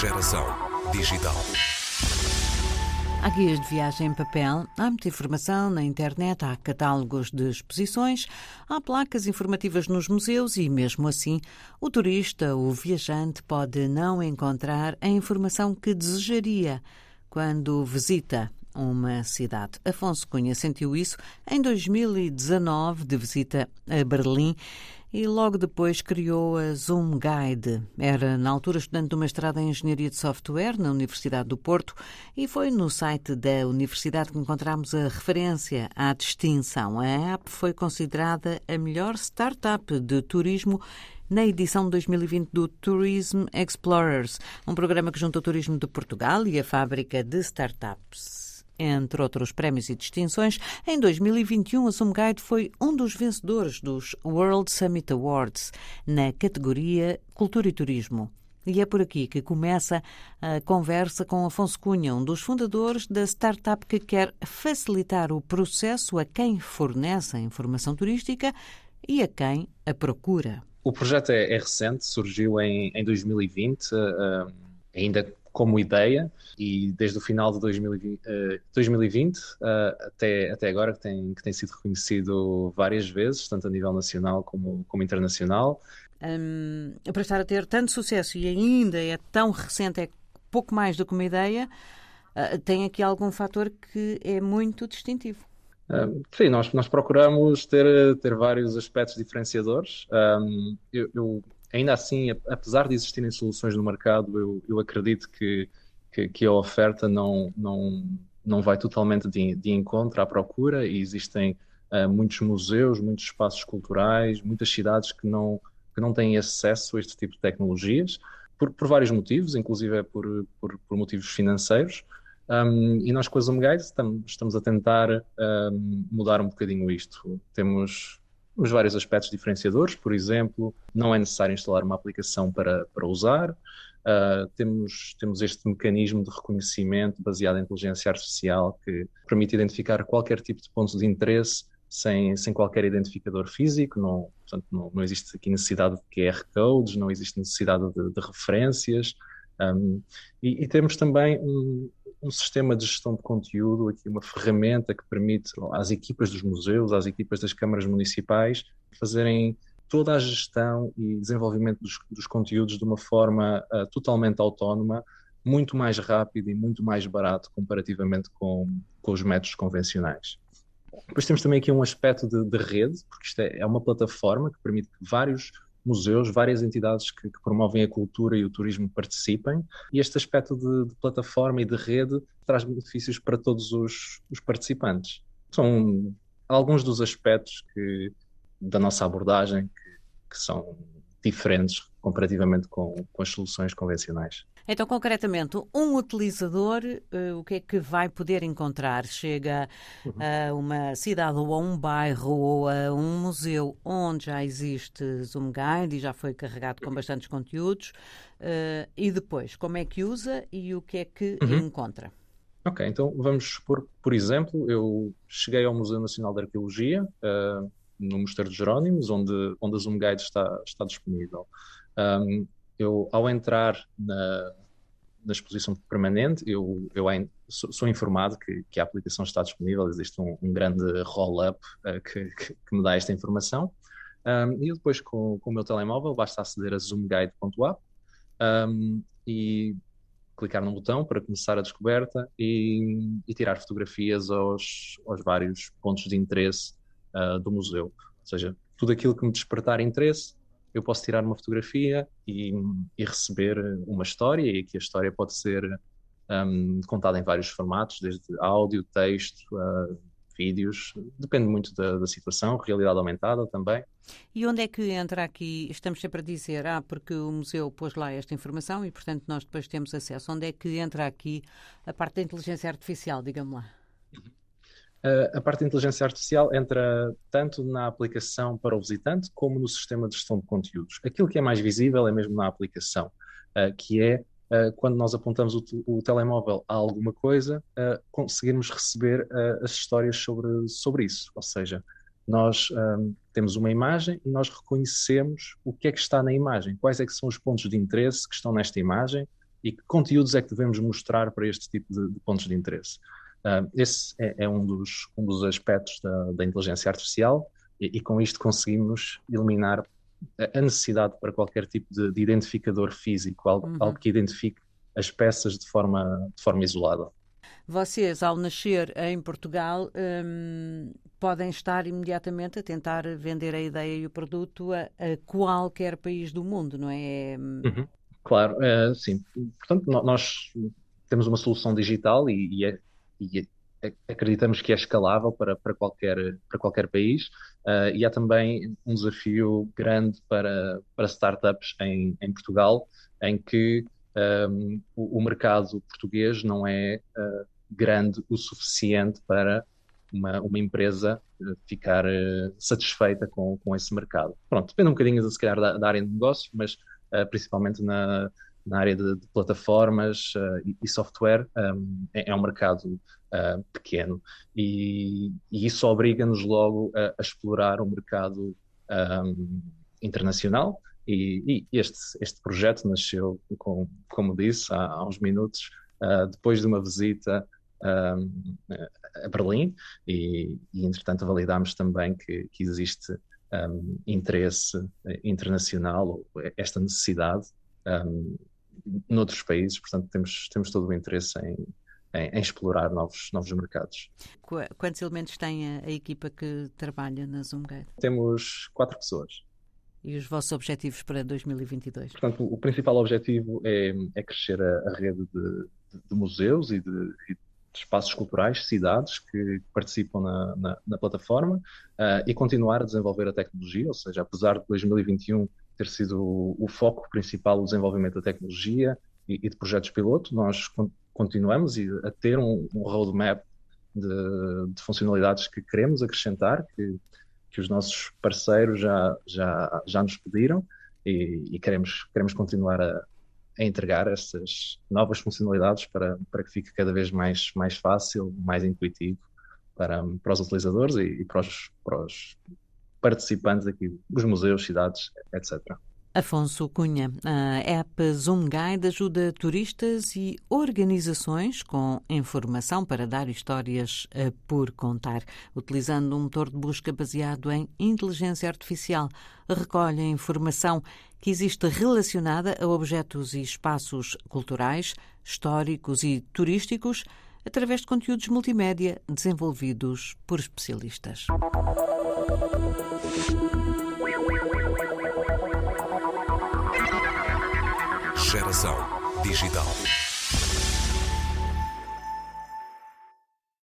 Geração digital. Há guias de viagem em papel, há muita informação na internet, há catálogos de exposições, há placas informativas nos museus e, mesmo assim, o turista, o viajante, pode não encontrar a informação que desejaria quando visita uma cidade. Afonso Cunha sentiu isso em 2019, de visita a Berlim e logo depois criou a Zoom Guide. Era, na altura, estudante do mestrado em Engenharia de Software na Universidade do Porto e foi no site da universidade que encontramos a referência à distinção. A app foi considerada a melhor startup de turismo na edição de 2020 do Tourism Explorers, um programa que junta o turismo de Portugal e a fábrica de startups. Entre outros prémios e distinções, em 2021 a Zoom foi um dos vencedores dos World Summit Awards na categoria Cultura e Turismo. E é por aqui que começa a conversa com Afonso Cunha, um dos fundadores da startup que quer facilitar o processo a quem fornece a informação turística e a quem a procura. O projeto é, é recente, surgiu em, em 2020, uh, uh, ainda como ideia e desde o final de 2020, uh, 2020 uh, até, até agora que tem, que tem sido reconhecido várias vezes, tanto a nível nacional como, como internacional. Um, para estar a ter tanto sucesso e ainda é tão recente, é pouco mais do que uma ideia, uh, tem aqui algum fator que é muito distintivo. Uh, sim, nós, nós procuramos ter, ter vários aspectos diferenciadores. Um, eu, eu, ainda assim, apesar de existirem soluções no mercado, eu, eu acredito que, que, que, a oferta não, não, não vai totalmente de, de encontro à procura e existem uh, muitos museus, muitos espaços culturais, muitas cidades que não, que não têm acesso a este tipo de tecnologias, por, por vários motivos, inclusive é por, por, por motivos financeiros. Um, e nós com a Zoom Guide estamos, estamos a tentar um, mudar um bocadinho isto. Temos os vários aspectos diferenciadores, por exemplo, não é necessário instalar uma aplicação para, para usar, uh, temos, temos este mecanismo de reconhecimento baseado em inteligência artificial que permite identificar qualquer tipo de ponto de interesse sem, sem qualquer identificador físico, não, portanto, não, não existe aqui necessidade de QR codes, não existe necessidade de, de referências, um, e, e, temos também um, um sistema de gestão de conteúdo, aqui uma ferramenta que permite às equipas dos museus, às equipas das câmaras municipais, fazerem toda a gestão e desenvolvimento dos, dos conteúdos de uma forma uh, totalmente autónoma, muito mais rápido e muito mais barato comparativamente com, com os métodos convencionais. Depois temos também aqui um aspecto de, de rede, porque isto é, é uma plataforma que permite que vários museus, várias entidades que, que, promovem a cultura e o turismo participem, e este aspecto de, de plataforma e de rede traz benefícios para todos os, os participantes. São alguns dos aspectos que, da nossa abordagem que, que são diferentes comparativamente com, com as soluções convencionais. Então, concretamente, um utilizador, uh, o que é que vai poder encontrar? Chega uhum. a uma cidade ou a um bairro ou a um museu onde já existe Zoom Guide e já foi carregado com bastantes conteúdos, uh, e depois, como é que usa e o que é que uhum. encontra? Ok, então vamos supor, por exemplo, eu cheguei ao Museu Nacional de Arqueologia, uh, no Mosteiro de Jerónimos, onde, onde a Zoom Guide está, está disponível. Um, eu, ao entrar na, na exposição permanente, eu, eu sou, informado que, que, a aplicação está disponível, existe um, um grande roll-up uh, que, que, me dá esta informação. Um, e depois, com, com, o meu telemóvel, basta aceder a zoomguide.app um, e clicar no botão para começar a descoberta e, e tirar fotografias aos, aos, vários pontos de interesse uh, do museu. Ou seja, tudo aquilo que me despertar interesse, eu posso tirar uma fotografia e, e receber uma história, e aqui a história pode ser um, contada em vários formatos, desde áudio, texto, uh, vídeos, depende muito da, da, situação, realidade aumentada também. E onde é que entra aqui, estamos sempre a dizer, ah, porque o museu pôs lá esta informação e, portanto, nós depois temos acesso, onde é que entra aqui a parte da inteligência artificial, digamos lá? Uh, a parte de inteligência artificial entra tanto na aplicação para o visitante como no sistema de gestão de conteúdos. Aquilo que é mais visível é mesmo na aplicação, uh, que é uh, quando nós apontamos o, o, telemóvel a alguma coisa, conseguirmos receber as histórias sobre, sobre isso. Ou seja, nós um, temos uma imagem e nós reconhecemos o que é que está na imagem, quais é que são os pontos de interesse que estão nesta imagem, e que conteúdos é que devemos mostrar para este tipo de, de pontos de interesse. Uh, esse é, é, um, dos, um dos aspectos da, da inteligência artificial e, e, com isto conseguimos eliminar a necessidade para qualquer tipo de, de identificador físico, algo, uhum. algo, que identifique as peças de forma, de forma isolada. Vocês, ao nascer em Portugal, hum, podem estar imediatamente a tentar vender a ideia e o produto a, a qualquer país do mundo, não é? Uhum. Claro, é, sim. Portanto, nós temos uma solução digital e, e, é, e acreditamos que é escalável para, para, qualquer, para qualquer país uh, e há também um desafio grande para, para startups em, em Portugal, em que um, o, o, mercado português não é uh, grande o suficiente para uma, uma empresa ficar uh, satisfeita com, com esse mercado. Pronto, depende um bocadinho, se calhar, da, da área de negócio, mas principalmente na, na área de, de plataformas uh, e, e, software, um, é, é, um mercado pequeno e, e isso obriga-nos logo a, a, explorar o mercado um, internacional. E, e, este, este projeto nasceu, com, como disse há, há uns minutos, depois de uma visita um, a Berlim e, e, entretanto, validámos também que, que existe um, interesse internacional, esta necessidade um, noutros países, portanto, temos, temos todo o interesse em, em, em, explorar novos, novos mercados. Quantos elementos tem a, a equipa que trabalha na ZoomGuide? Temos quatro pessoas. E os vossos objetivos para 2022? Portanto, o principal objetivo é, é crescer a, a rede de, de, museus e de, e espaços culturais, cidades que participam na, na, na plataforma uh, e continuar a desenvolver a tecnologia, ou seja, apesar de 2021 ter sido o, o foco principal o desenvolvimento da tecnologia e, e de projetos piloto, nós con continuamos a ter um, um roadmap de, de, funcionalidades que queremos acrescentar, que, que os nossos parceiros já, já, já nos pediram e, e queremos, queremos continuar a, a entregar essas novas funcionalidades para, para que fique cada vez mais, mais fácil, mais intuitivo para, para os utilizadores e, e para, os, para os participantes aqui, os museus, cidades, etc. Afonso Cunha, a app Zoom Guide ajuda turistas e organizações com informação para dar histórias por contar. Utilizando um motor de busca baseado em inteligência artificial, recolhe informação que existe relacionada a objetos e espaços culturais, históricos e turísticos através de conteúdos multimédia desenvolvidos por especialistas. Geração Digital.